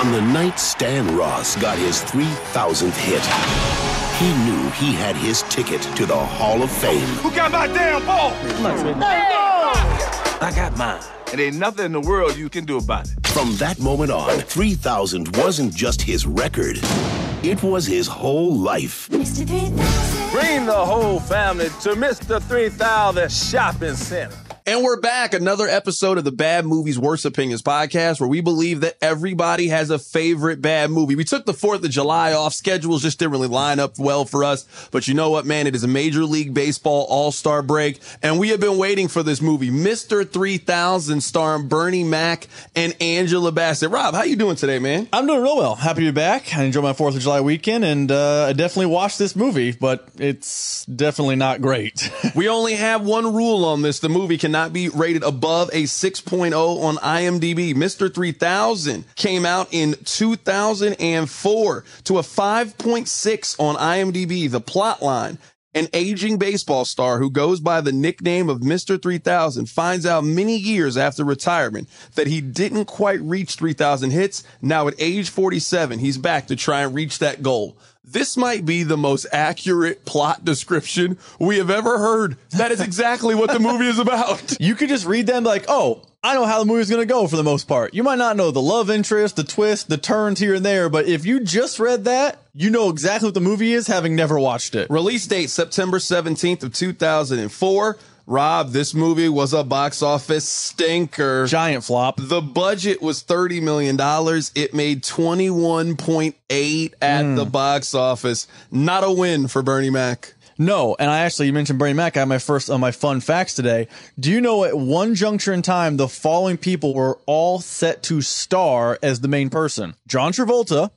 On the night Stan Ross got his 3,000th hit, he knew he had his ticket to the Hall of Fame. Who got my damn ball? I got mine. It ain't nothing in the world you can do about it. From that moment on, 3,000 wasn't just his record, it was his whole life. Mr. 3000. Bring the whole family to Mr. 3000 Shopping Center. And we're back. Another episode of the Bad Movies Worst Opinions podcast where we believe that everybody has a favorite bad movie. We took the 4th of July off. Schedules just didn't really line up well for us. But you know what, man? It is a Major League Baseball All-Star break. And we have been waiting for this movie, Mr. 3000 starring Bernie Mac and Angela Bassett. Rob, how you doing today, man? I'm doing real well. Happy to be back. I enjoyed my Fourth of July weekend, and uh, I definitely watched this movie, but it's definitely not great. We only have one rule on this. The movie cannot be rated above a 6.0 on IMDb. Mr. 3000 came out in 2004 to a 5.6 on IMDb. The plot line. An aging baseball star who goes by the nickname of Mr. 3000 finds out many years after retirement that he didn't quite reach 3000 hits. Now at age 47, he's back to try and reach that goal. This might be the most accurate plot description we have ever heard. That is exactly what the movie is about. you could just read them like, oh, I know how the movie's going to go for the most part. You might not know the love interest, the twist, the turns here and there, but if you just read that, you know exactly what the movie is, having never watched it. Release date September 17th of 2004. Rob, this movie was a box office stinker. Giant flop. The budget was $30 million. It made 21.8 at hmm. the box office. Not a win for Bernie Mac. No, and I actually you mentioned Bernie Mac. I have my first on my fun facts today. Do you know at one juncture in time the following people were all set to star as the main person? John Travolta,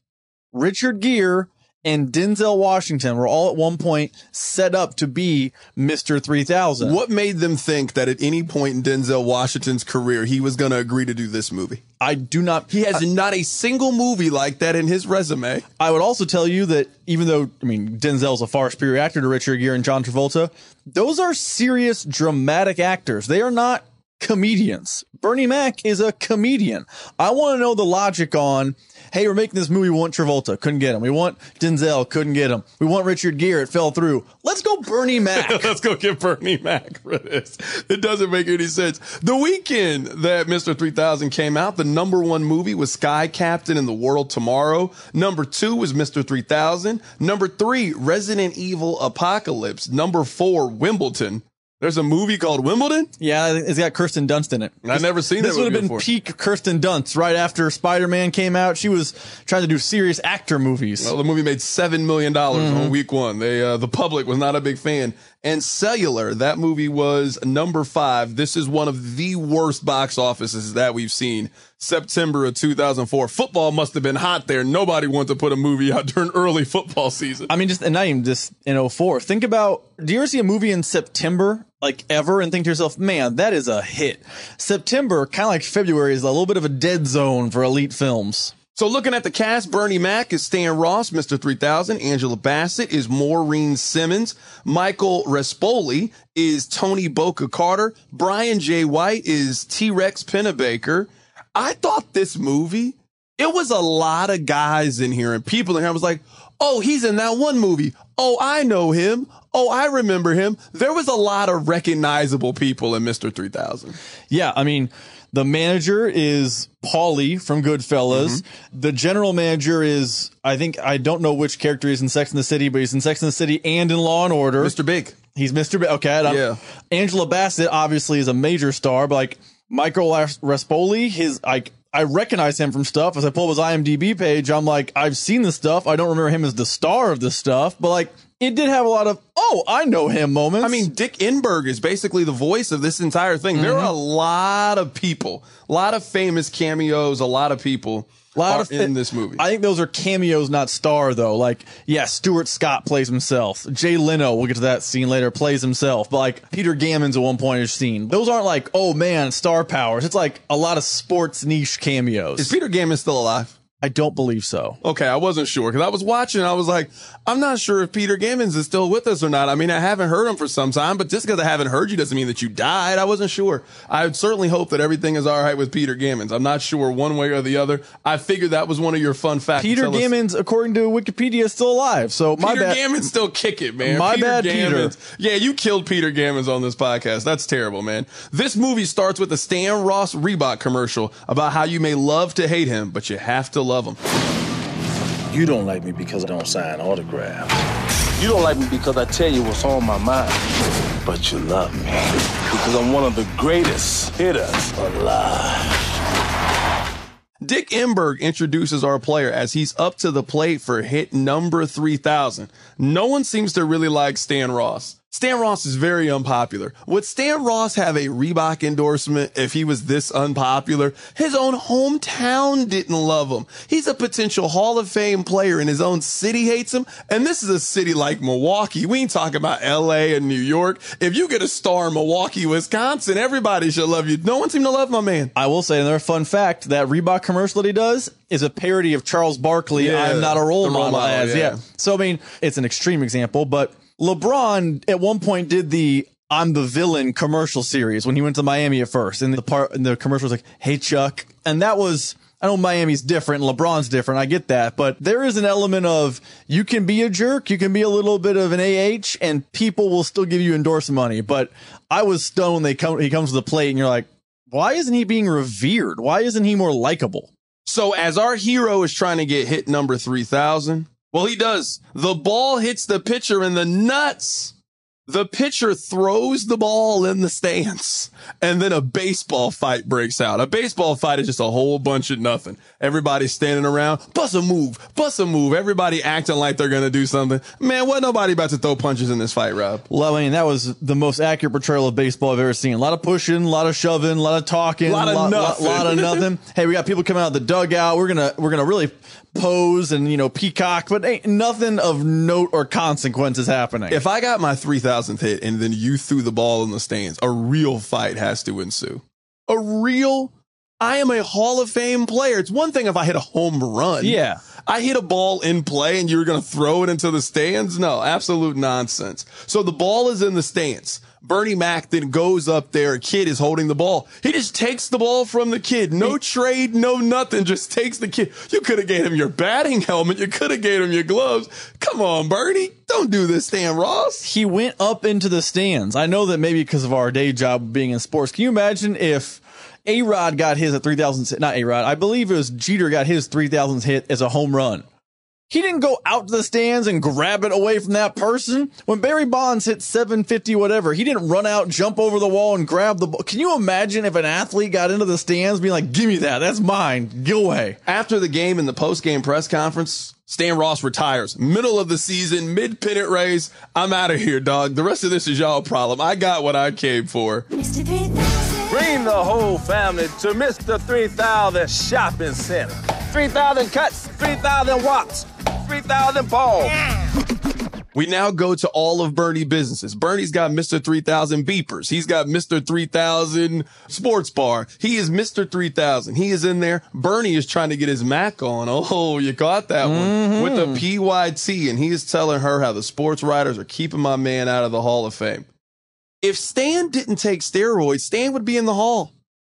Richard Gere, and Denzel Washington were all at one point set up to be Mr. 3000. What made them think that at any point in Denzel Washington's career he was going to agree to do this movie? I do not He has not a single movie like that in his resume. I would also tell you that even though I mean Denzel's a far superior actor to Richard Gere and John Travolta, those are serious dramatic actors. They are not comedians. Bernie Mac is a comedian. I want to know the logic on hey, we're making this movie. We want Travolta, couldn't get him. We want Denzel, couldn't get him. We want Richard Gere, it fell through. Let's go Bernie Mac. Let's go get Bernie Mac for this. It doesn't make any sense. The weekend that Mr. 3000 came out, the number one movie was Sky Captain in the World Tomorrow. Number two was Mr. 3000. Number three, Resident Evil Apocalypse. Number four, Wimbledon. There's a movie called Wimbledon. yeah, it's got Kirsten Dunst in it. I've never seen that movie before. This would have been before. peak Kirsten Dunst right after Spider Man came out. She was trying to do serious actor movies. Well, the movie made seven million dollars Mm-hmm. on week one. They, uh, the public was not a big fan. And Cellular, that movie was number five. This is one of the worst box offices that we've seen. September of 2004. Football must have been hot there. Nobody wanted to put a movie out during early football season. I mean, just and not even just in 04. Think about do you ever see a movie in September, like ever, and think to yourself, man, that is a hit? September, kind of like February, is a little bit of a dead zone for elite films. So looking at the cast, Bernie Mac is Stan Ross, Mr. 3000. Angela Bassett is Maureen Simmons. Michael Rispoli is Tony Boca Carter. Brian J. White is T-Rex Pennebaker. I thought this movie, it was a lot of guys in here and people in here. I was like, oh, he's in that one movie. Oh, I know him. Oh, I remember him. There was a lot of recognizable people in Mr. 3000. Yeah, I mean, the manager is Paulie from Goodfellas. Mm-hmm. The general manager is, I think, I don't know which character he's in Sex and the City, but he's in Sex and the City and in Law and Order. Mr. Big. He's Mr. Ba- okay, Yeah. Angela Bassett obviously is a major star, but like Michael Ras- Raspoli, his like I recognize him from stuff. As I pull up his IMDb page, I'm like, I've seen this stuff. I don't remember him as the star of this stuff, but like it did have a lot of oh, I know him moments. I mean, Dick Enberg is basically the voice of this entire thing. There mm-hmm. are a lot of people, a lot of famous cameos, a lot of people a lot of in this movie. I think those are cameos, not star though. Like, yeah, Stuart Scott plays himself. Jay Leno, we'll get to that scene later, plays himself. But like Peter Gammons at one point is seen. Those aren't like, oh man, star powers. It's like a lot of sports niche cameos. is Peter Gammon still alive? I don't believe so. Okay, I wasn't sure because I was watching. I was like, I'm not sure if Peter Gammons is still with us or not. I mean, I haven't heard him for some time, but just because I haven't heard you doesn't mean that you died. I wasn't sure. I would certainly hope that everything is all right with Peter Gammons. I'm not sure one way or the other. I figured that was one of your fun facts. Peter Gammons, according to Wikipedia, is still alive. So my Peter bad. Gammons still kick it, man. My Peter bad, Peter. Gammons. Yeah, you killed Peter Gammons on this podcast. That's terrible, man. This movie starts with a Stan Ross Reebok commercial about how you may love to hate him, but you have to love him. You don't like me because I don't sign autographs. You don't like me because I tell you what's on my mind. But you love me. Because I'm one of the greatest hitters alive. Dick Enberg introduces our player as he's up to the plate for hit number 3000. No one seems to really like Stan Ross. Stan Ross is very unpopular. Would Stan Ross have a Reebok endorsement if he was this unpopular? His own hometown didn't love him. He's a potential Hall of Fame player and his own city hates him. And this is a city like Milwaukee. We ain't talking about LA and New York. If you get a star in Milwaukee, Wisconsin, everybody should love you. No one seemed to love my man. I will say another fun fact that Reebok commercial that he does is a parody of Charles Barkley. Yeah, I'm not a role, model, model, as yeah. yeah. So I mean, it's an extreme example, but LeBron at one point did the I'm the villain commercial series when he went to Miami at first, and the part and the commercial was like, "Hey Chuck," and that was. I know Miami's different, LeBron's different. I get that, but there is an element of you can be a jerk, you can be a little bit of an AH, and people will still give you endorsement money. But I was stunned when they come. He comes to the plate, and you're like, why isn't he being revered? Why isn't he more likable? So as our hero is trying to get hit number 3000, well, he does. The ball hits the pitcher in the nuts. The pitcher throws the ball in the stands and then a baseball fight breaks out. A baseball fight is just a whole bunch of nothing. Everybody's standing around, bust a move, bust a move. Everybody acting like they're going to do something. Man, what nobody about to throw punches in this fight, Rob? Well, I mean, that was the most accurate portrayal of baseball I've ever seen. A lot of pushing, a lot of shoving, a lot of talking, Lot of lot, nothing. lot of nothing. hey, we got people coming out of the dugout. We're gonna we're gonna really pose and you know peacock, but ain't nothing of note or consequence is happening. If I got my 3000th hit and then you threw the ball in the stands, a real fight has to ensue. A real, I am a Hall of Fame player. It's one thing if I hit a home run. Yeah. I hit a ball in play and you were going to throw it into the stands? No, absolute nonsense. So the ball is in the stands. Bernie Mac then goes up there. A kid is holding the ball. He just takes the ball from the kid. No trade, no nothing. Just takes the kid. You could have gave him your batting helmet. You could have gave him your gloves. Come on, Bernie. Don't do this, Stan Ross. he went up into the stands. I know that maybe because of our day job being in sports. Can you imagine if A Rod got his at 3,000, not A Rod, I believe it was Jeter got his 3,000th hit as a home run. He didn't go out to the stands and grab it away from that person. When Barry Bonds hit 750, whatever, he didn't run out, jump over the wall, and grab the ball. Can you imagine if an athlete got into the stands being like, give me that, that's mine, go away? After the game in the post-game press conference, Stan Ross retires. Middle of the season, mid pennant race. I'm out of here, dog. The rest of this is y'all problem. I got what I came for. Mr. 3000. Bring the whole family to Mr. 3000 Shopping Center. 3,000 cuts, 3,000 watts, 3,000 balls. We now go to all of Bernie businesses. Bernie's got Mr. 3000 beepers. He's got Mr. 3000 sports bar. He is Mr. 3000. He is in there. Bernie is trying to get his Mac on. Oh, you got that one with the mm-hmm. PYT. And he is telling her how the sports writers are keeping my man out of the Hall of Fame. If Stan didn't take steroids, Stan would be in the Hall.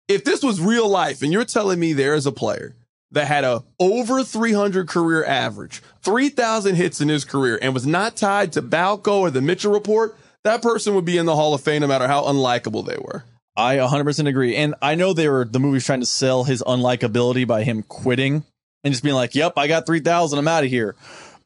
If this was real life and you're telling me there is a player that had a over 300 career average, 3,000 hits in his career, and was not tied to Balco or the Mitchell Report, that person would be in the Hall of Fame no matter how unlikable they were. I 100% agree. And I know they were, the movie's trying to sell his unlikability by him quitting and just being like, yep, I got 3,000. I'm out of here.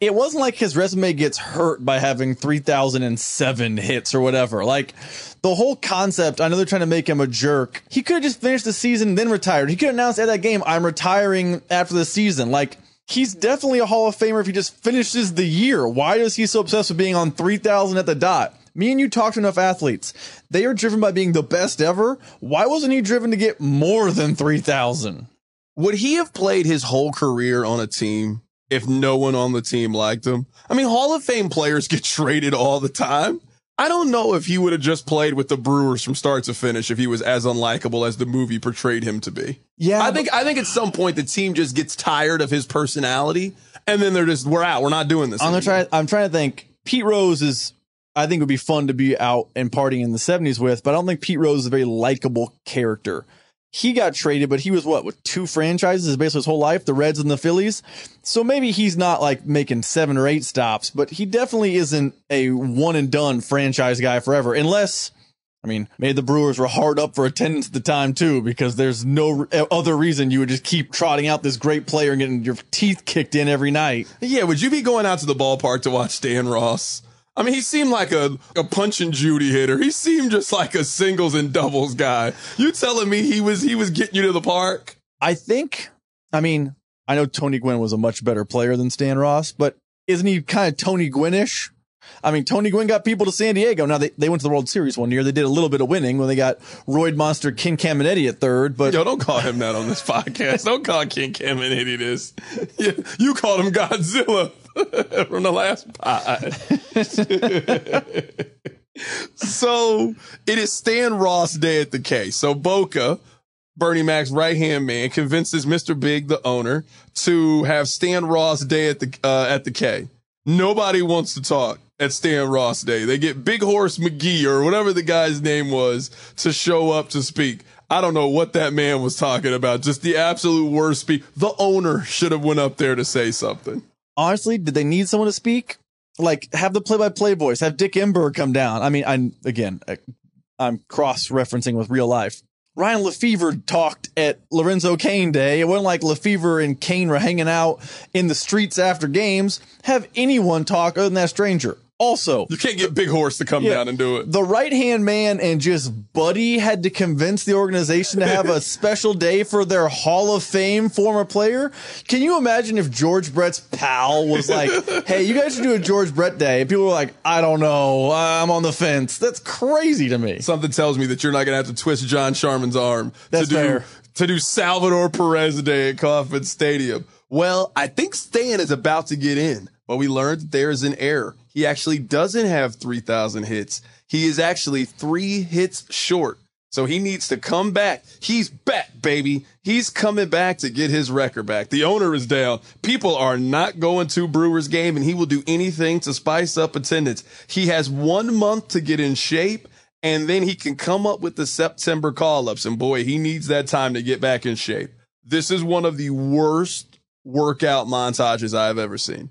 It wasn't like his resume gets hurt by having 3,007 hits or whatever. Like the whole concept, I know they're trying to make him a jerk. He could have just finished the season then retired. He could have announced at that game, I'm retiring after the season. Like, He's definitely a Hall of Famer if he just finishes the year. Why is he so obsessed with being on 3,000 at the dot? Me and you talked to enough athletes. They are driven by being the best ever. Why wasn't he driven to get more than 3,000? Would he have played his whole career on a team if no one on the team liked him? I mean, Hall of Fame players get traded all the time. I don't know if he would have just played with the Brewers from start to finish if he was as unlikable as the movie portrayed him to be. Yeah, I think I think at some point the team just gets tired of his personality, and then they're just we're out. We're not doing this. I'm anymore. trying. I'm trying to think. Pete Rose is. I think would be fun to be out and partying in the 70s with, but I don't think Pete Rose is a very likable character. He got traded, but he was what with two franchises basically his whole life, the Reds and the Phillies. So maybe he's not like making seven or eight stops, but he definitely isn't a one and done franchise guy forever, unless. I mean, maybe the Brewers were hard up for attendance at the time too, because there's no other reason you would just keep trotting out this great player and getting your teeth kicked in every night. Yeah, would you be going out to the ballpark to watch Dan Ross? I mean, he seemed like a, a punch and Judy hitter. He seemed just like a singles and doubles guy. You telling me he was he was getting you to the park? I think. I mean, I know Tony Gwynn was a much better player than Stan Ross, but isn't he kind of Tony Gwynnish? I mean, Tony Gwynn got people to San Diego. Now they, they went to the World Series one year. They did a little bit of winning when they got Royd Monster, Ken Caminiti at third. But Yo, don't call him that on this podcast. Don't call Ken Caminiti this. You, you called him Godzilla from the last pod. so it is Stan Ross Day at the K. So Boca, Bernie Mac's right hand man, convinces Mr. Big, the owner, to have Stan Ross Day at the uh, at the K. Nobody wants to talk at Stan Ross Day. They get Big Horse McGee or whatever the guy's name was to show up to speak. I don't know what that man was talking about. Just the absolute worst speak. The owner should have went up there to say something. Honestly, did they need someone to speak? Like, have the play-by-play voice, have Dick Enberg come down. I mean, I'm again, I'm cross-referencing with real life. Ryan Lefebvre talked at Lorenzo Cain Day. It wasn't like Lefebvre and Cain were hanging out in the streets after games. Have anyone talk other than that stranger. Also, You can't get Big Horse to come Yeah. down and do it. the right hand man and just Buddy had to convince the organization to have a special day for their Hall of Fame former player. Can you imagine if George Brett's pal was like, hey, you guys should do a George Brett day? And people were like, I don't know. I'm on the fence. That's crazy to me. Something tells me that you're not going to have to twist John Sherman's arm That's to do fair. to do Salvador Perez Day at Kauffman Stadium. Well, I think Stan is about to get in, but we learned that there is an error. He actually doesn't have 3,000 hits. He is actually three hits short. So he needs to come back. He's back, baby. He's coming back to get his record back. The owner is down. People are not going to Brewers game and he will do anything to spice up attendance. He has one month to get in shape and then he can come up with the September call ups. And boy, he needs that time to get back in shape. This is one of the worst workout montages I've ever seen.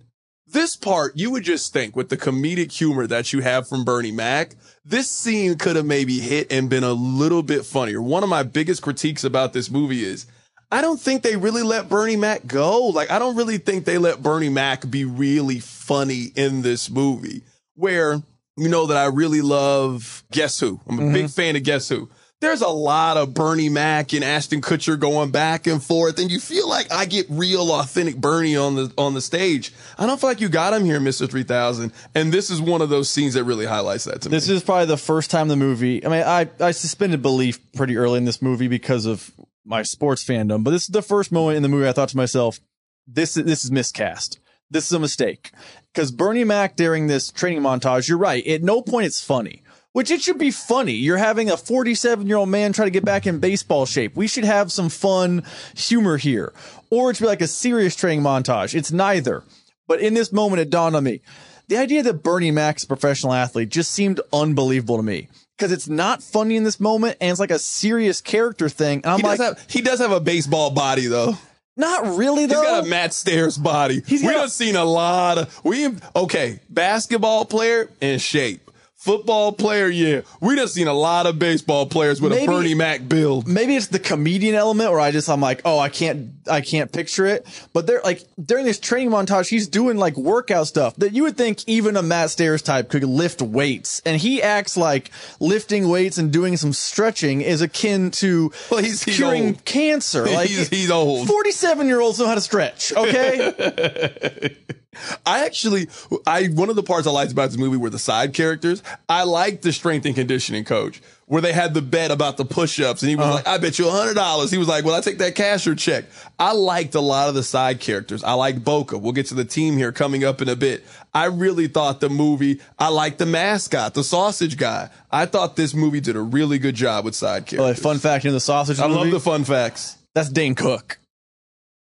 This part, you would just think with the comedic humor that you have from Bernie Mac, this scene could have maybe hit and been a little bit funnier. One of my biggest critiques about this movie is I don't think they really let Bernie Mac go. Like, I don't really think they let Bernie Mac be really funny in this movie. Where you know that I really love Guess Who. I'm a mm-hmm. big fan of Guess Who. There's a lot of Bernie Mac and Ashton Kutcher going back and forth, and you feel like I get real authentic Bernie on the on the stage. I don't feel like you got him here, Mr. 3000. And this is one of those scenes that really highlights that to This me. This is probably the first time the movie. I mean, I, I suspended belief pretty early in this movie because of my sports fandom, but this is the first moment in the movie I thought to myself, this is, this is miscast. This is a mistake. Because Bernie Mac during this training montage, you're right. At no point it's funny. Which it should be funny. You're having a 47 year old man try to get back in baseball shape. We should have some fun humor here. Or it should be like a serious training montage. It's neither. But in this moment, it dawned on me. The idea that Bernie Mac's a professional athlete just seemed unbelievable to me. Because it's not funny in this moment and it's like a serious character thing. And I'm he, like, does have, he does have a baseball body though. not really He's though. got a Matt Stairs body. He's we have seen a lot of we okay, basketball player in shape. Football player, yeah. We done seen a lot of baseball players with Maybe- a Bernie Mac build. maybe it's the comedian element where I just I'm like, oh, I can't I can't picture it. But they're like during this training montage, he's doing like workout stuff that you would think even a Matt Stairs type could lift weights. And he acts like lifting weights and doing some stretching is akin to Well, he's- he's curing old. cancer. Like He's- he's old. 47 year olds know how to stretch, okay? I actually, I one of the parts I liked about this movie were the side characters. I liked the strength and conditioning coach. where they had the bet about the push-ups, and he was Uh-huh. like, "I bet you a hundred dollars." He was like, "Well, I take that cash or check." I liked a lot of the side characters. I liked Boca. We'll get to the team here coming up in a bit. I really thought the movie. I liked the mascot, the sausage guy. I thought this movie did a really good job with side Like, characters. fun fact in the sausage I movie, love the fun facts. that's Dane Cook.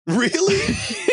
Really?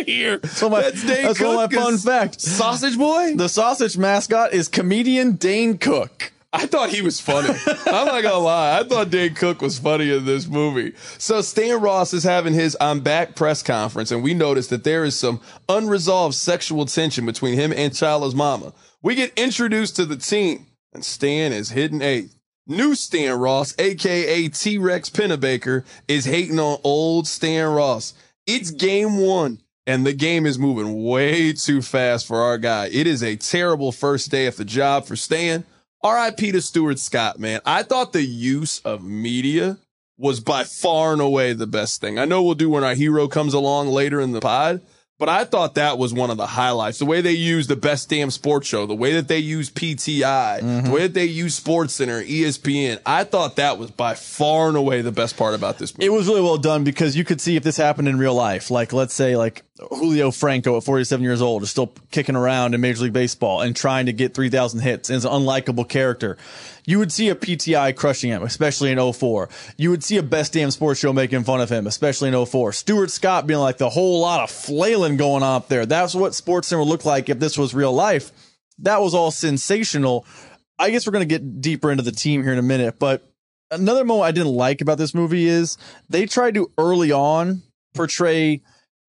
Of here. That's my, That's Dane that's one of my fun facts. Sausage boy? The sausage mascot is comedian Dane Cook. I thought he was funny. I'm not gonna lie. I thought Dane Cook was funny in this movie. So Stan Ross is having his I'm back press conference, and we notice that there is some unresolved sexual tension between him and Chala's mama. We get introduced to the team, and Stan is hitting eighth. New Stan Ross, aka T Rex Pennebaker, is hating on old Stan Ross. It's game one, and the game is moving way too fast for our guy. It is a terrible first day at the job for Stan. RIP to Stuart Scott, man. I thought the use of media was by far and away the best thing. I know we'll do when our hero comes along later in the pod, but I thought that was one of the highlights. The way they used the best damn sports show, the way that they used PTI, the mm-hmm. way that they use Sports Center, ESPN. I thought that was by far and away the best part about this movie. It was really well done because you could see if this happened in real life. Like, let's say, like Julio Franco at 47 years old is still kicking around in Major League Baseball and trying to get 3,000 hits and is an unlikable character. You would see a PTI crushing him, especially in 04. You would see a Best Damn Sports Show making fun of him, especially in 04. Stuart Scott being like the whole lot of flailing going on up there. That's what Sports Center would look like if this was real life. That was all sensational. I guess we're going to get deeper into the team here in a minute, but another moment I didn't like about this movie is they tried to early on portray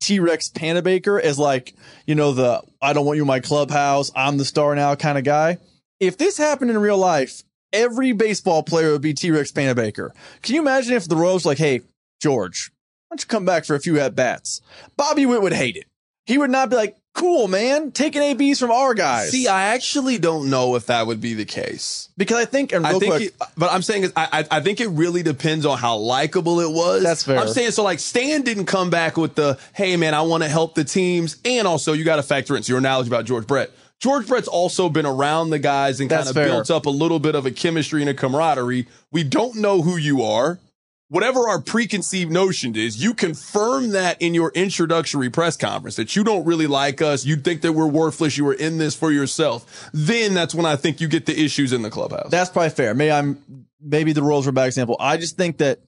T Rex Pennebaker as like, you know, the I don't want you in my clubhouse, I'm the star now kind of guy. If this happened in real life, every baseball player would be T Rex Pennebaker. Can you imagine if the Royals like, hey, George, why don't you come back for a few at bats? Bobby Witt would hate it. He would not be like, cool, man, taking ABs from our guys. See, I actually don't know if that would be the case. because I think, and real I think, quick, it, but I'm saying is, I, I think it really depends on how likable it was. That's fair. I'm saying so. Like Stan didn't come back with the "Hey man, I want to help the teams," and also you got to factor in so your analogy about George Brett. George Brett's also been around the guys and kind of built up a little bit of a chemistry and a camaraderie. We don't know who you are. Whatever our preconceived notion is, you confirm that in your introductory press conference that you don't really like us. You think that we're worthless. You were in this for yourself. Then that's when I think you get the issues in the clubhouse. That's probably fair. Maybe I'm maybe the Royals were a bad example. I just think that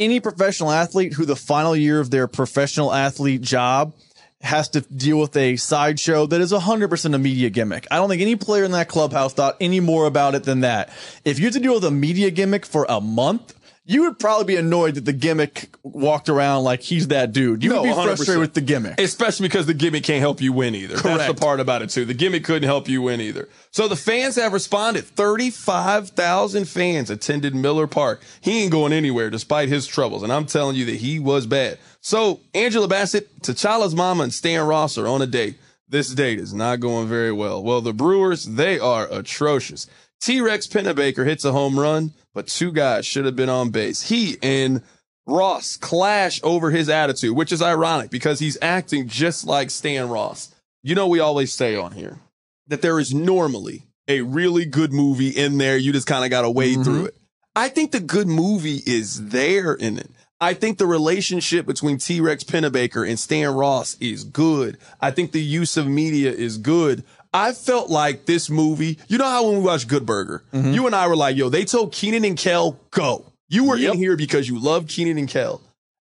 any professional athlete who the final year of their professional athlete job has to deal with a sideshow that is 100% a media gimmick. I don't think any player in that clubhouse thought any more about it than that. If you had to deal with a media gimmick for a month, you would probably be annoyed that the gimmick walked around like he's that dude. You No, would be 100%. frustrated with the gimmick. Especially because the gimmick can't help you win either. That's the part about it too. The gimmick couldn't help you win either. So the fans have responded. 35,000 fans attended Miller Park. He ain't going anywhere despite his troubles. And I'm telling you that he was bad. So Angela Bassett, T'Challa's mama and Stan Ross are on a date. This date is not going very well. Well, the Brewers, they are atrocious. T-Rex Pennebaker hits a home run, but two guys should have been on base. He and Ross clash over his attitude, which is ironic because he's acting just like Stan Ross. You know, we always say on here that there is normally a really good movie in there. You just kind of got to wade mm-hmm. through it. I think the good movie is there in it. I think the relationship between T Rex Pennebaker and Stan Ross is good. I think the use of media is good. I felt like this movie, you know how when we watched Good Burger, mm-hmm. you and I were like, yo, they told Keenan and Kel, go. You were Yep. in here because you love Keenan and Kel.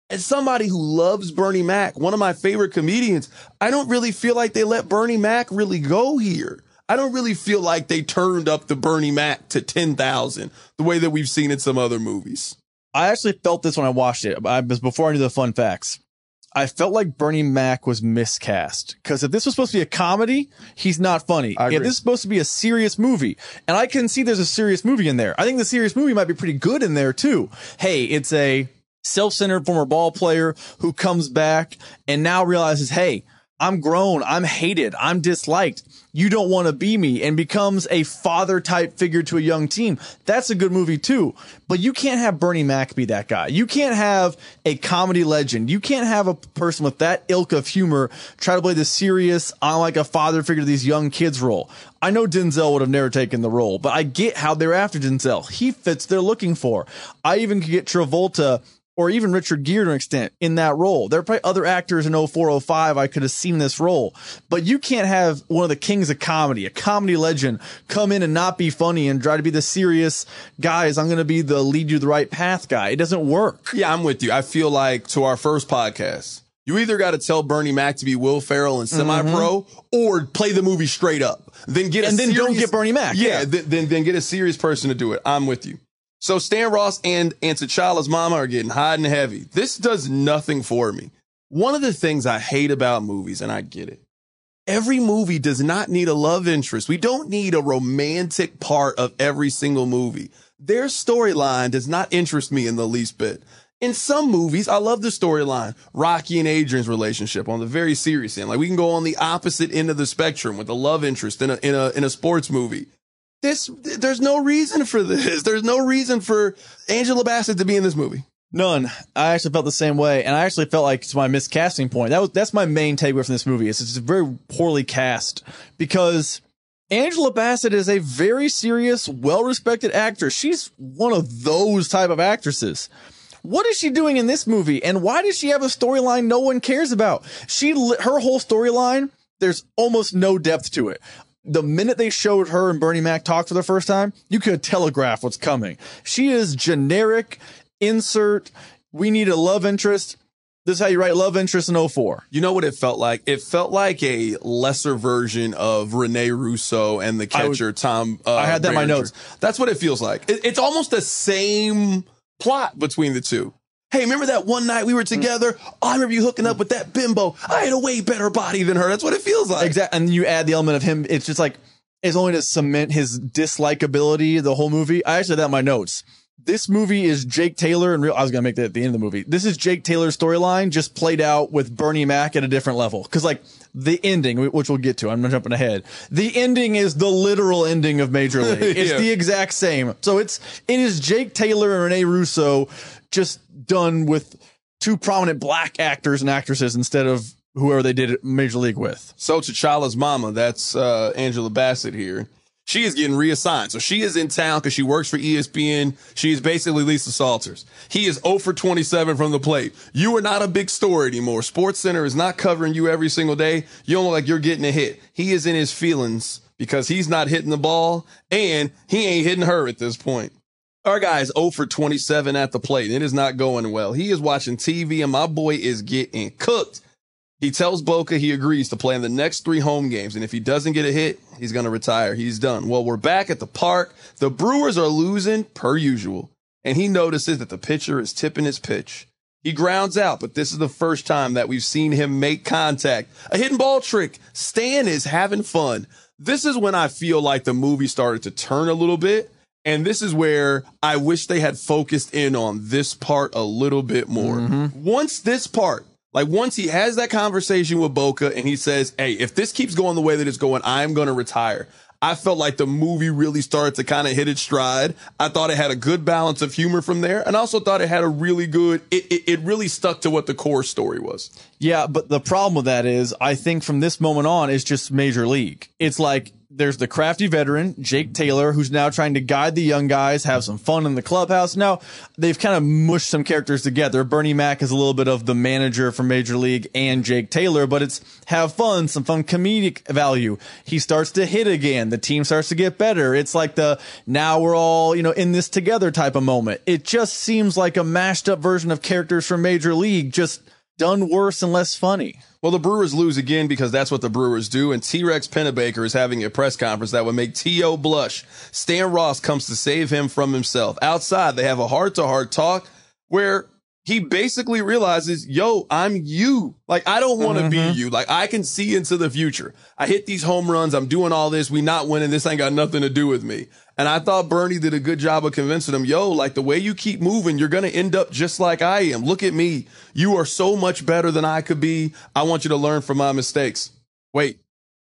As somebody who loves Bernie Mac, one of my favorite comedians, I don't really feel like they let Bernie Mac really go here. I don't really feel like they turned up the Bernie Mac to 10,000 the way that we've seen in some other movies. I actually felt this when I watched it. I was before I knew the fun facts. I felt like Bernie Mac was miscast because if this was supposed to be a comedy, he's not funny. If this is supposed to be a serious movie, and I can see there's a serious movie in there. I think the serious movie might be pretty good in there too. Hey, it's a self-centered former ball player who comes back and now realizes, hey, I'm grown, I'm hated, I'm disliked. You don't want to be me and becomes a father type figure to a young team. That's a good movie too. But you can't have Bernie Mac be that guy. You can't have a comedy legend. You can't have a person with that ilk of humor try to play the serious, I'm like a father figure to these young kids role. I know Denzel would have never taken the role, but I get how they're after Denzel. He fits they're looking for. I even could get Travolta or even Richard Gere to an extent in that role. There are probably other actors in 0405 I could have seen this role, but you can't have one of the kings of comedy, a comedy legend, come in and not be funny and try to be the serious guys. I'm going to be the lead you the right path guy. It doesn't work. Yeah, I'm with you. I feel like to our first podcast, you either got to tell Bernie Mac to be Will Ferrell and semi-pro, mm-hmm. or play the movie straight up. Then get And then don't get Bernie Mac, Yeah, yeah. Then, then then get a serious person to do it. I'm with you. So Stan Ross and and T'Challa's mama are getting hot and heavy. This does nothing for me. One of the things I hate about movies, and I get it. Every movie does not need a love interest. We don't need a romantic part of every single movie. Their storyline does not interest me in the least bit. In some movies, I love the storyline. Rocky and Adrian's relationship on the very serious end. Like we can go on the opposite end of the spectrum with the love interest in a in a in a sports movie. This there's no reason for this. There's no reason for Angela Bassett to be in this movie. None. I actually felt the same way, and I actually felt like to my miscasting point. That was that's my main takeaway from this movie. Is it's very poorly cast because Angela Bassett is a very serious, well-respected actress. She's one of those type of actresses. What is she doing in this movie, and why does she have a storyline no one cares about? She her whole storyline. There's almost no depth to it. The minute they showed her and Bernie Mac talk for the first time, you could telegraph what's coming. She is generic insert. We need a love interest. This is how you write love interest in 04. You know what it felt like? It felt like a lesser version of Rene Russo and the I would- catcher Tom. Uh, I had that in my notes. That's what it feels like. It- it's almost the same plot between the two. Hey, remember that one night we were mm. together? Oh, I remember you hooking up mm. with that bimbo. I had a way better body than her. That's what it feels like. Exactly. And you add the element of him. It's just like, it's only to cement his dislikability the whole movie. I actually had that in my notes. This movie is Jake Taylor and real. I was gonna make that at the end of the movie. This is Jake Taylor's storyline just played out with Bernie Mac at a different level. Because like the ending, which we'll get to, I'm not jumping ahead. The ending is the literal ending of Major League. It's Yeah. the exact same. So it's it is Jake Taylor and Rene Russo just done with two prominent black actors and actresses instead of whoever they did it Major League with. So T'Challa's mama, that's uh, Angela Bassett here. She is getting reassigned. So she is in town because she works for ESPN. She is basically Lisa Salters. He is 0 for 27 from the plate. You are not a big story anymore. Sports Center is not covering you every single day. You don't look like you're getting a hit. He is in his feelings because he's not hitting the ball and he ain't hitting her at this point. Our guy is 0 for 27 at the plate. and It is not going well. He is watching TV and my boy is getting cooked. He tells Boca he agrees to play in the next three home games, and if he doesn't get a hit, he's going to retire. He's done. Well, we're back at the park. The Brewers are losing per usual, and he notices that the pitcher is tipping his pitch. He grounds out, but this is the first time that we've seen him make contact. A hidden ball trick. Stan is having fun. This is when I feel like the movie started to turn a little bit. And this is where I wish they had focused in on this part a little bit more. Mm-hmm. Once this part, like once he has that conversation with Boca and he says, Hey, if this keeps going the way that it's going, I'm going to retire. I felt like the movie really started to kind of hit its stride. I thought it had a good balance of humor from there. And I also thought it had a really good, it, it, it really stuck to what the core story was. Yeah, but the problem with that is, I think from this moment on, it's just major league. It's like there's the crafty veteran, Jake Taylor, who's now trying to guide the young guys, have some fun in the clubhouse. Now, they've kind of mushed some characters together. Bernie Mac is a little bit of the manager for Major League and Jake Taylor, but it's have fun, some fun comedic value. He starts to hit again. The team starts to get better. It's like the now we're all, you know, in this together type of moment. It just seems like a mashed up version of characters from Major League, just done worse and less funny. Well, the Brewers lose again because that's what the Brewers do. And T Rex Pennebaker is having a press conference that would make T.O. blush. Stan Ross comes to save him from himself. Outside, they have a heart to heart talk where he basically realizes, yo, I'm you. Like, I don't want to be mm-hmm. you. Like, I can see into the future. I hit these home runs. I'm doing all this. We not winning. This ain't got nothing to do with me. And I thought Bernie did a good job of convincing him, yo, like the way you keep moving, you're going to end up just like I am. Look at me. You are so much better than I could be. I want you to learn from my mistakes. Wait,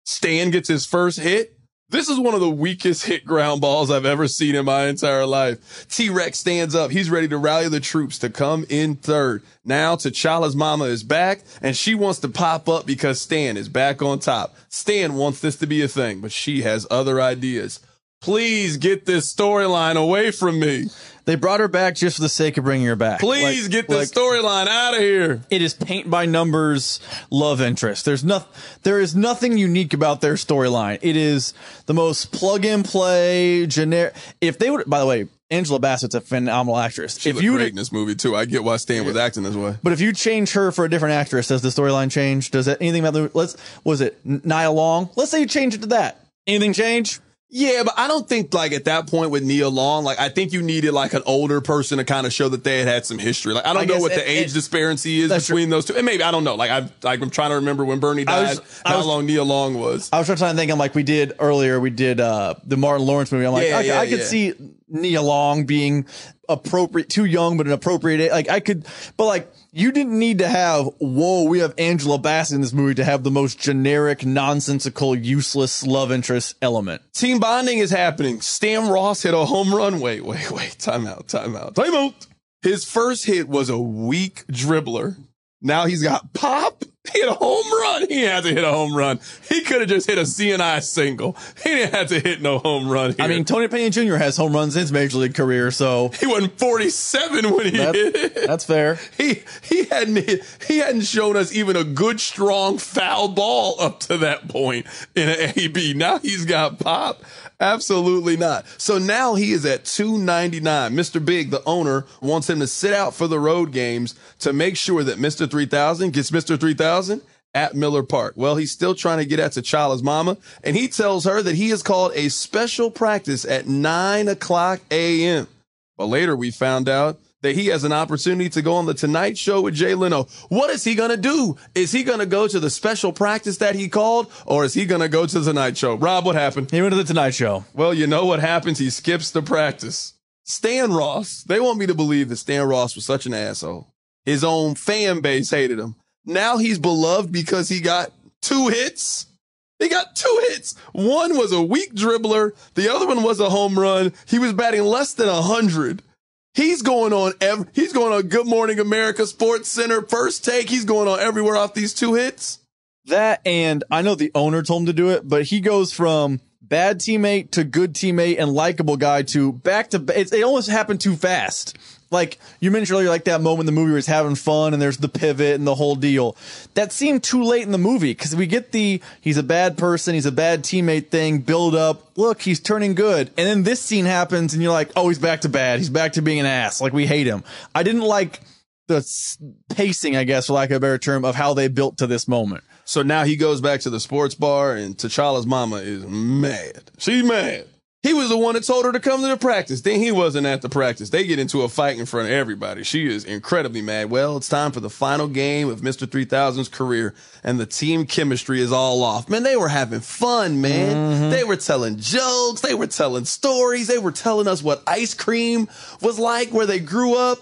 Stan gets his first hit. This is one of the weakest hit ground balls I've ever seen in my entire life. T-Rex stands up. He's ready to rally the troops to come in third. Now T'Challa's mama is back and she wants to pop up because Stan is back on top. Stan wants this to be a thing, but she has other ideas. Please get this storyline away from me. They brought her back just for the sake of bringing her back. Please Like- get this like, storyline out of here. It is paint by numbers love interest. There's nothing. there is nothing unique about their storyline. It is the most plug and play generic. If they would, by the way, Angela Bassett's a phenomenal actress. She if you great in this movie too. I get why Stan was acting this way. But if you change her for a different actress, does the storyline change? Does that anything about the let's was it Nia Long? Let's say you change it to that. Anything change? Yeah, but I don't think like at that point with Nia Long, like I think you needed like an older person to kind of show that they had had some history. Like I don't I know what the age it- disparity is between those two. And maybe I don't know. Like I like I'm trying to remember when Bernie died, was- how was- long Nia Long was. I was trying to think. I'm like we did earlier. We did uh the Martin Lawrence movie. I'm like Yeah, I, yeah, I could yeah. see Nia Long being appropriate, too young, but an appropriate. Like I could, but like you didn't need to have. Whoa, we have Angela Bassett in this movie to have the most generic, nonsensical, useless love interest element. Team bonding is happening. Stan Ross hit a home run. Wait, wait, wait. Time out, time out, time out. His first hit was a weak dribbler. Now he's got pop. He hit a home run. He had to hit a home run. He could have just hit a CNI single. He didn't have to hit no home run. Here. I mean, Tony Peña Jr. has home runs in his major league career, so he wasn't 47 when he that- hit it. that's fair. He he hadn't hit, he hadn't shown us even a good strong foul ball up to that point in an AB. Now he's got pop. Absolutely not. So now he is at 299. Mr. Big, the owner, wants him to sit out for the road games to make sure that Mr. 3000 gets Mr. 3000 at Miller Park. Well, he's still trying to get at T'Challa's mama, and he tells her that he has called a special practice at 9 o'clock a.m. But later we found out that he has an opportunity to go on the Tonight Show with Jay Leno. What is he going to do? Is he going to go to the special practice that he called or is he going to go to the Tonight Show? Rob, what happened? He went to the Tonight Show. Well, you know what happens? He skips the practice. Stan Ross, they want me to believe that Stan Ross was such an asshole. His own fan base hated him. Now he's beloved because he got two hits. He got two hits. One was a weak dribbler. The other one was a home run. He was batting less than a hundred. He's going on ev- he's going on Good Morning America Sports Center first take. He's going on everywhere off these two hits. That and I know the owner told him to do it, but he goes from bad teammate to good teammate and likable guy to back to it, it almost happened too fast. Like you mentioned earlier, like that moment in the movie where he's having fun and there's the pivot and the whole deal. That seemed too late in the movie because we get the he's a bad person, he's a bad teammate thing, build up. Look, he's turning good, and then this scene happens, and you're like, oh, he's back to bad. He's back to being an ass. Like we hate him. I didn't like the pacing, I guess, for lack of a better term, of how they built to this moment. So now he goes back to the sports bar and T'Challa's mama is mad. She's mad. He was the one that told her to come to the practice. Then he wasn't at the practice. They get into a fight in front of everybody. She is incredibly mad. Well, it's time for the final game of Mr. 3000's career and the team chemistry is all off. Man, they were having fun, man. Mm-hmm. They were telling jokes. They were telling stories. They were telling us what ice cream was like where they grew up.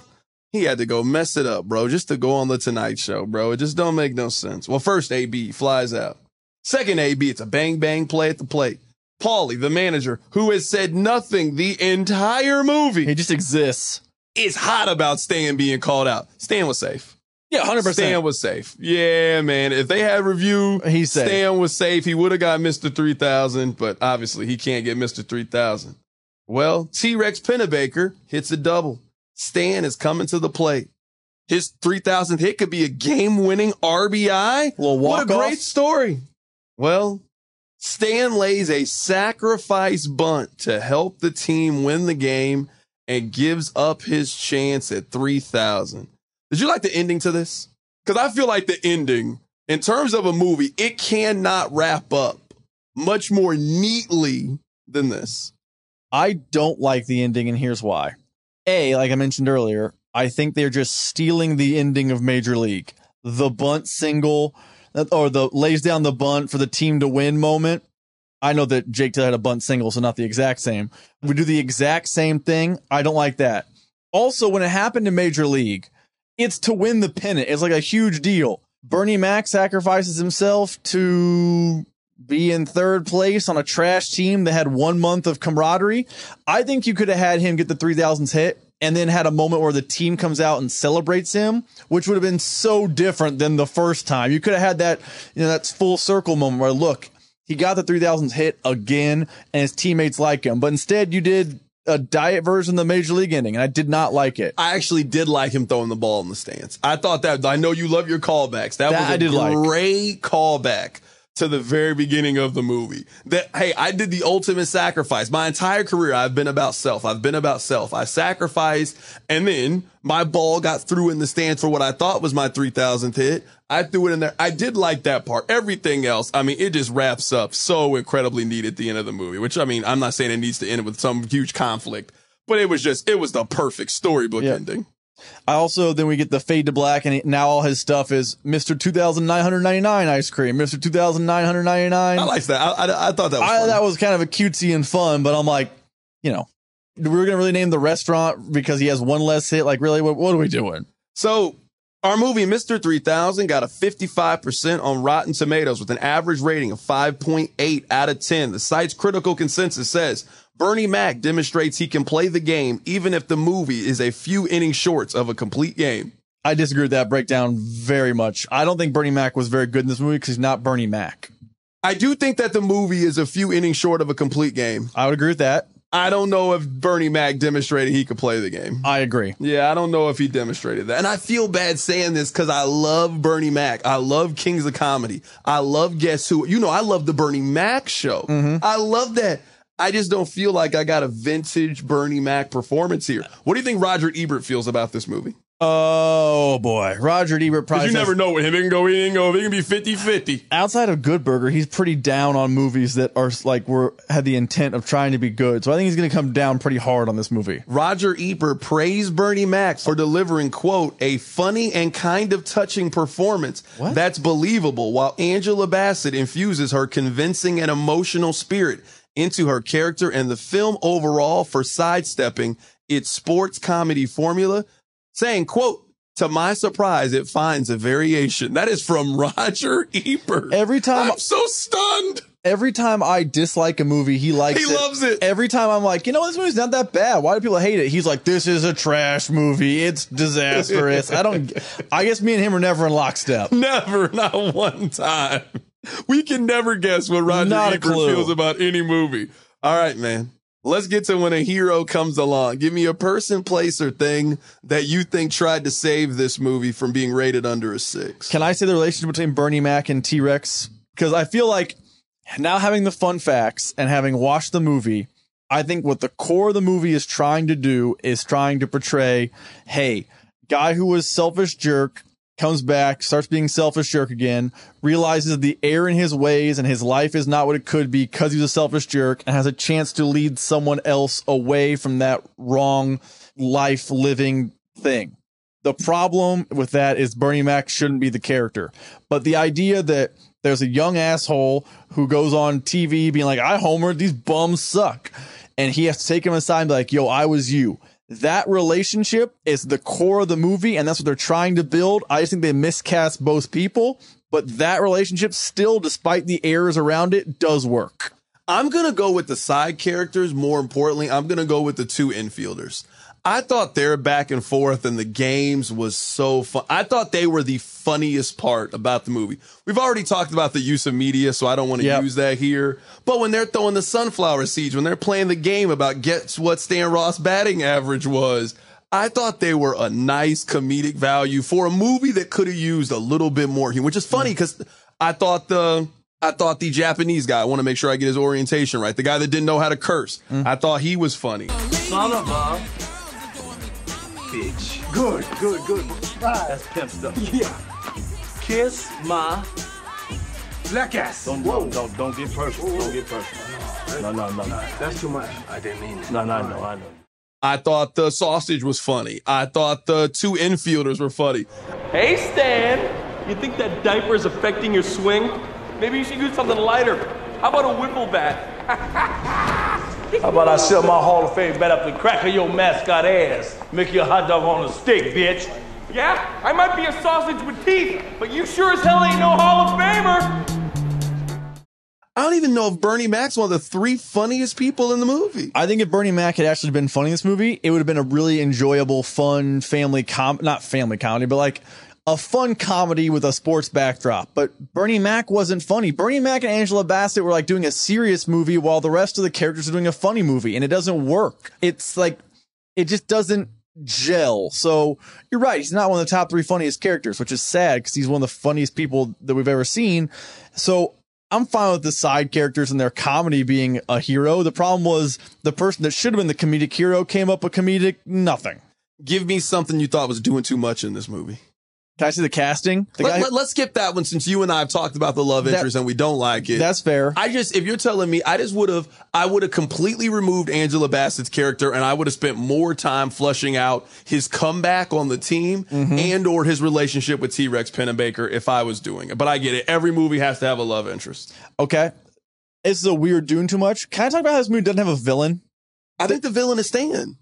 He had to go mess it up, bro, just to go on the Tonight Show, bro. It just don't make no sense. Well, first AB flies out. Second AB, it's a bang bang play at the plate. Paulie, the manager, who has said nothing the entire movie, He just exists. is hot about Stan being called out. Stan was safe. Yeah, hundred percent. Stan was safe. Yeah, man. If they had review, He's safe. Stan was safe. He would have got Mr. 3000, but obviously he can't get Mr. 3000. Well, T Rex Pennebaker hits a double. Stan is coming to the plate. His 3000th hit could be a game winning RBI. What a great story. Well, Stan lays a sacrifice bunt to help the team win the game and gives up his chance at 3000. Did you like the ending to this? Because I feel like the ending, in terms of a movie, it cannot wrap up much more neatly than this. I don't like the ending, and here's why. A, like I mentioned earlier, I think they're just stealing the ending of Major League. The bunt single or the lays down the bunt for the team to win moment. I know that Jake had a bunt single, so not the exact same. We do the exact same thing. I don't like that. Also, when it happened in Major League, it's to win the pennant. It's like a huge deal. Bernie Mac sacrifices himself to be in third place on a trash team that had one month of camaraderie. I think you could have had him get the 3000s hit and then had a moment where the team comes out and celebrates him, which would have been so different than the first time. You could have had that, you know, that's full circle moment where look, he got the 3000s hit again and his teammates like him. But instead you did a diet version of the major league ending and I did not like it. I actually did like him throwing the ball in the stands. I thought that I know you love your callbacks. That, That was a I did like. great callback to the very beginning of the movie. That hey, I did the ultimate sacrifice. My entire career I've been about self. I've been about self. I sacrificed and then my ball got through in the stands for what I thought was my 3000th hit. I threw it in there. I did like that part. Everything else, I mean, it just wraps up so incredibly neat at the end of the movie, which I mean, I'm not saying it needs to end with some huge conflict, but it was just, it was the perfect storybook Yeah. ending. I also then we get the fade to black, and now all his stuff is Mister two thousand nine hundred ninety nine ice cream, Mister two thousand nine hundred ninety nine. I liked that. I, I, I thought that was I, that was kind of a cutesy and fun, but I'm like, you know, we were gonna really name the restaurant because he has one less hit. Like, really, what, what are we doing? So our movie, Mr. 3000, got a 55% on Rotten Tomatoes with an average rating of 5.8 out of 10. The site's critical consensus says Bernie Mac demonstrates he can play the game even if the movie is a few innings shorts of a complete game. I disagree with that breakdown very much. I don't think Bernie Mac was very good in this movie because he's not Bernie Mac. I do think that the movie is a few innings short of a complete game. I would agree with that. I don't know if Bernie Mac demonstrated he could play the game. I agree. Yeah, I don't know if he demonstrated that. And I feel bad saying this because I love Bernie Mac. I love Kings of Comedy. I love Guess Who. You know, I love the Bernie Mac show. Mm-hmm. I love that. I just don't feel like I got a vintage Bernie Mac performance here. What do you think Roger Ebert feels about this movie? Oh boy, Roger Ebert probably you says- never know with him. It can go, it can go, it can be 50 50. outside of Good Burger, he's pretty down on movies that are like were had the intent of trying to be good. So I think he's going to come down pretty hard on this movie. Roger Ebert praised Bernie Mac for delivering, quote, a funny and kind of touching performance What? that's believable, while Angela Bassett infuses her convincing and emotional spirit into her character and the film overall for sidestepping its sports comedy formula, saying, quote, to my surprise, it finds a variation. That is from Roger Ebert. Every time- I'm so stunned. Every time I dislike a movie, he likes He it. loves it. Every time I'm like, you know, this movie's not that bad. Why do people hate it? He's like, this is a trash movie. It's disastrous. I don't. I guess me and him are never in lockstep. Never, not one time. We can never guess what Roger Not Ebert feels about any movie. All right, man. Let's get to when a hero comes along. Give me a person, place, or thing that you think tried to save this movie from being rated under a six. Can I say the relationship between Bernie Mac and T Rex? Because I feel like now having the fun facts and having watched the movie, I think what the core of the movie is trying to do is trying to portray, hey, guy who was selfish jerk comes back, starts being selfish jerk again, realizes the error in his ways and his life is not what it could be because he's a selfish jerk and has a chance to lead someone else away from that wrong life living thing. The problem with that is Bernie Mac shouldn't be the character. But the idea that there's a young asshole who goes on TV being like, I homered, these bums suck. And he has to take him aside and be like, yo, I was you. That relationship is the core of the movie, and that's what they're trying to build. I just think they miscast both people, but that relationship still, despite the errors around it, does work. I'm to go with the side characters. More importantly, I'm to go with the two infielders. I thought their back and forth and the games was so fun. I thought they were the funniest part about the movie. We've already talked about the use of media, so I don't want to Yep. use that here. But when they're throwing the sunflower seeds, when they're playing the game about guess what Stan Ross batting average was, I thought they were a nice comedic value for a movie that could have used a little bit more humor, which is funny mm-hmm. because I thought the I thought the Japanese guy, I want to make sure I get his orientation right. The guy that didn't know how to curse. Mm. I thought he was funny. Son of a bitch. Good, good, good. That's pimp stuff. Yeah. Kiss my black ass. Don't, don't, don't, don't get personal. Don't get personal. No, no, no, no. That's too much. I didn't mean it. No, no, no, I know. I thought the sausage was funny. I thought the two infielders were funny. Hey, Stan, you think that diaper is affecting your swing? Maybe you should use something lighter. How about a wiffle bat? How about I shove my Hall of Fame bat up the crack of your mascot ass? Make you a hot dog on a stick, bitch. Yeah, I might be a sausage with teeth, but you sure as hell ain't no Hall of Famer. I don't even know if Bernie Mac's one of the three funniest people in the movie. I think if Bernie Mac had actually been funny in this movie, it would have been a really enjoyable, fun family com not family comedy, but like a fun comedy with a sports backdrop. But Bernie Mac wasn't funny. Bernie Mac and Angela Bassett were like doing a serious movie while the rest of the characters are doing a funny movie, and it doesn't work. It's like it just doesn't gel. So you're right. He's not one of the top three funniest characters, which is sad because he's one of the funniest people that we've ever seen. So I'm fine with the side characters and their comedy being a hero. The problem was the person that should have been the comedic hero came up with comedic nothing. Give me something you thought was doing too much in this movie. Can I see the casting? The Let, guy- let, us skip that one since you and I have talked about the love That- interest and we don't like it. that's fair. I just, if you're telling me, I just would have, I would have completely removed Angela Bassett's character and I would have spent more time flushing out his comeback on the team Mm-hmm. and or his relationship with T-Rex Pennebaker if I was doing it. But I get it. Every movie has to have a love interest. okay. This is a weird doing too much. Can I talk about how this movie doesn't have a villain? I think the villain is Stan.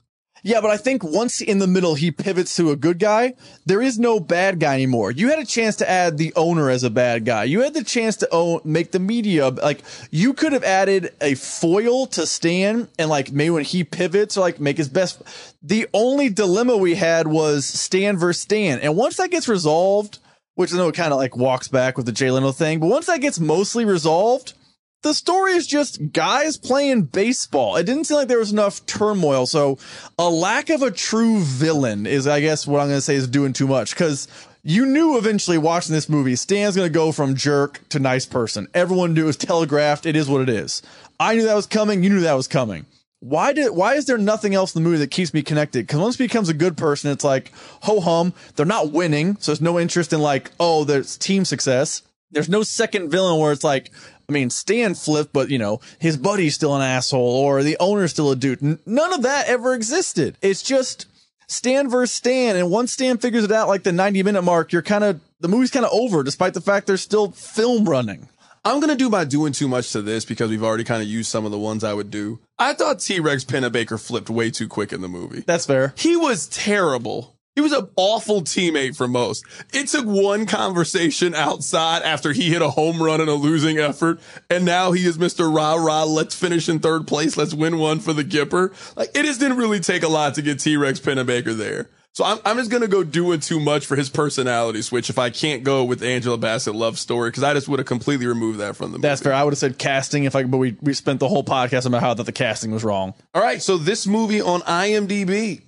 Yeah, but I think once in the middle he pivots to a good guy, there is no bad guy anymore. You had a chance to add the owner as a bad guy. You had the chance to own, make the media like you could have added a foil to Stan and like maybe when he pivots or like make his best. The only dilemma we had was Stan versus Stan, and once that gets resolved, which I know it kind of like walks back with the Jay Leno thing, but once that gets mostly resolved, the story is just guys playing baseball. It didn't seem like there was enough turmoil. So a lack of a true villain is, I guess, what I'm going to say is doing too much because you knew eventually watching this movie, Stan's going to go from jerk to nice person. Everyone knew it was telegraphed. It is what it is. I knew that was coming. You knew that was coming. Why did why is there nothing else in the movie that keeps me connected? Because once he becomes a good person, it's like ho hum. They're not winning, so there's no interest in like oh, there's team success. There's no second villain where it's like, I mean, Stan flipped, but you know his buddy's still an asshole, or the owner's still a dude. N- none of that ever existed. It's just Stan versus Stan, and once Stan figures it out, like the 90 minute mark, you're kind of the movie's kind of over, despite the fact there's still film running. I'm gonna do my doing too much to this because we've already kind of used some of the ones I would do. I thought T-Rex Pennebaker flipped way too quick in the movie. That's fair. He was terrible. He was an awful teammate for most. It took one conversation outside after he hit a home run in a losing effort, and now he is Mr. Rah Rah. Let's finish in third place. Let's win one for the Gipper. Like it just didn't really take a lot to get T-Rex Pennebaker there. So I'm, I'm just gonna go doing too much for his personality switch if I can't go with Angela Bassett love story because I just would have completely removed that from the movie. That's fair. I would have said casting if I, but we we spent the whole podcast about how that the casting was wrong. All right, so this movie on IMDb,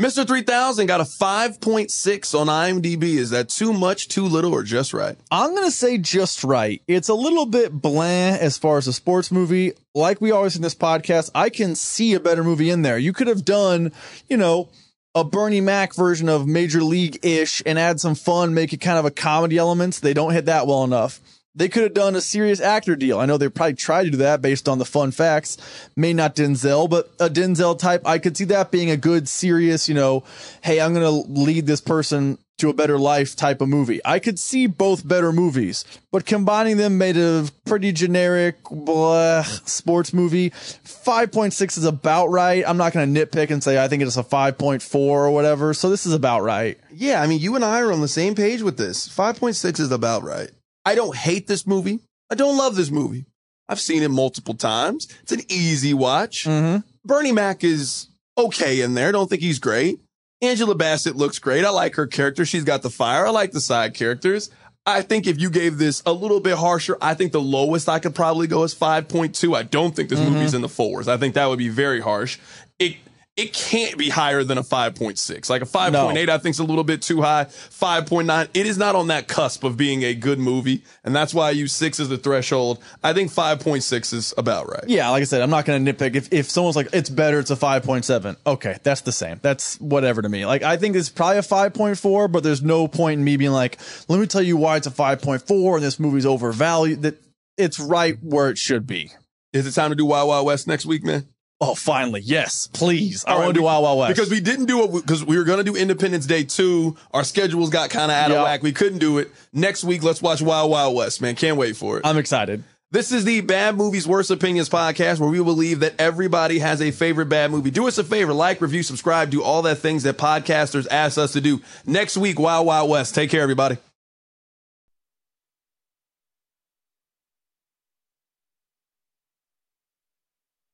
Mr. 3000 got a 5.6 on IMDb. Is that too much, too little, or just right? I'm gonna say just right. It's a little bit bland as far as a sports movie. Like we always in this podcast, I can see a better movie in there. You could have done, you know, a Bernie Mac version of Major League ish and add some fun, make it kind of a comedy elements. They don't hit that well enough. They could have done a serious actor deal. I know they probably tried to do that based on the fun facts. May not Denzel, but a Denzel type. I could see that being a good, serious, you know, hey, I'm going to lead this person to a better life type of movie. I could see both better movies, but combining them made a pretty generic blah, sports movie. 5.6 is about right. I'm not going to nitpick and say I think it's a 5.4 or whatever. So this is about right. Yeah, I mean, you and I are on the same page with this. 5.6 is about right. I don't hate this movie. I don't love this movie. I've seen it multiple times. It's an easy watch. Mm-hmm. Bernie Mac is okay in there. Don't think he's great. Angela Bassett looks great. I like her character. She's got the fire. I like the side characters. I think if you gave this a little bit harsher, I think the lowest I could probably go is 5.2. I don't think this mm-hmm. movie's in the fours. I think that would be very harsh. It it can't be higher than a 5.6. Like a 5.8, I think is a little bit too high. 5.9, it is not on that cusp of being a good movie. And that's why I use six as the threshold. I think 5.6 is about right. Yeah, like I said, I'm not going to nitpick. If, if someone's like, it's better, it's a 5.7. Okay, that's the same. That's whatever to me. Like, I think it's probably a 5.4, but there's no point in me being like, let me tell you why it's a 5.4 and this movie's overvalued. That it's right where it should be. Is it time to do Wild Wild West next week, man? Oh, finally, yes, please. I All want to do Wild Wild West Because we didn't do it because we were going to do Independence Day 2. Our schedules got kind of out Yeah. of whack. We couldn't do it. Next week, let's watch Wild Wild West, man. Can't wait for it. I'm excited. This is the Bad Movies Worst Opinions podcast where we believe that everybody has a favorite bad movie. Do us a favor, like, review, subscribe, do all that things that podcasters ask us to do. Next week, Wild Wild West. Take care, everybody.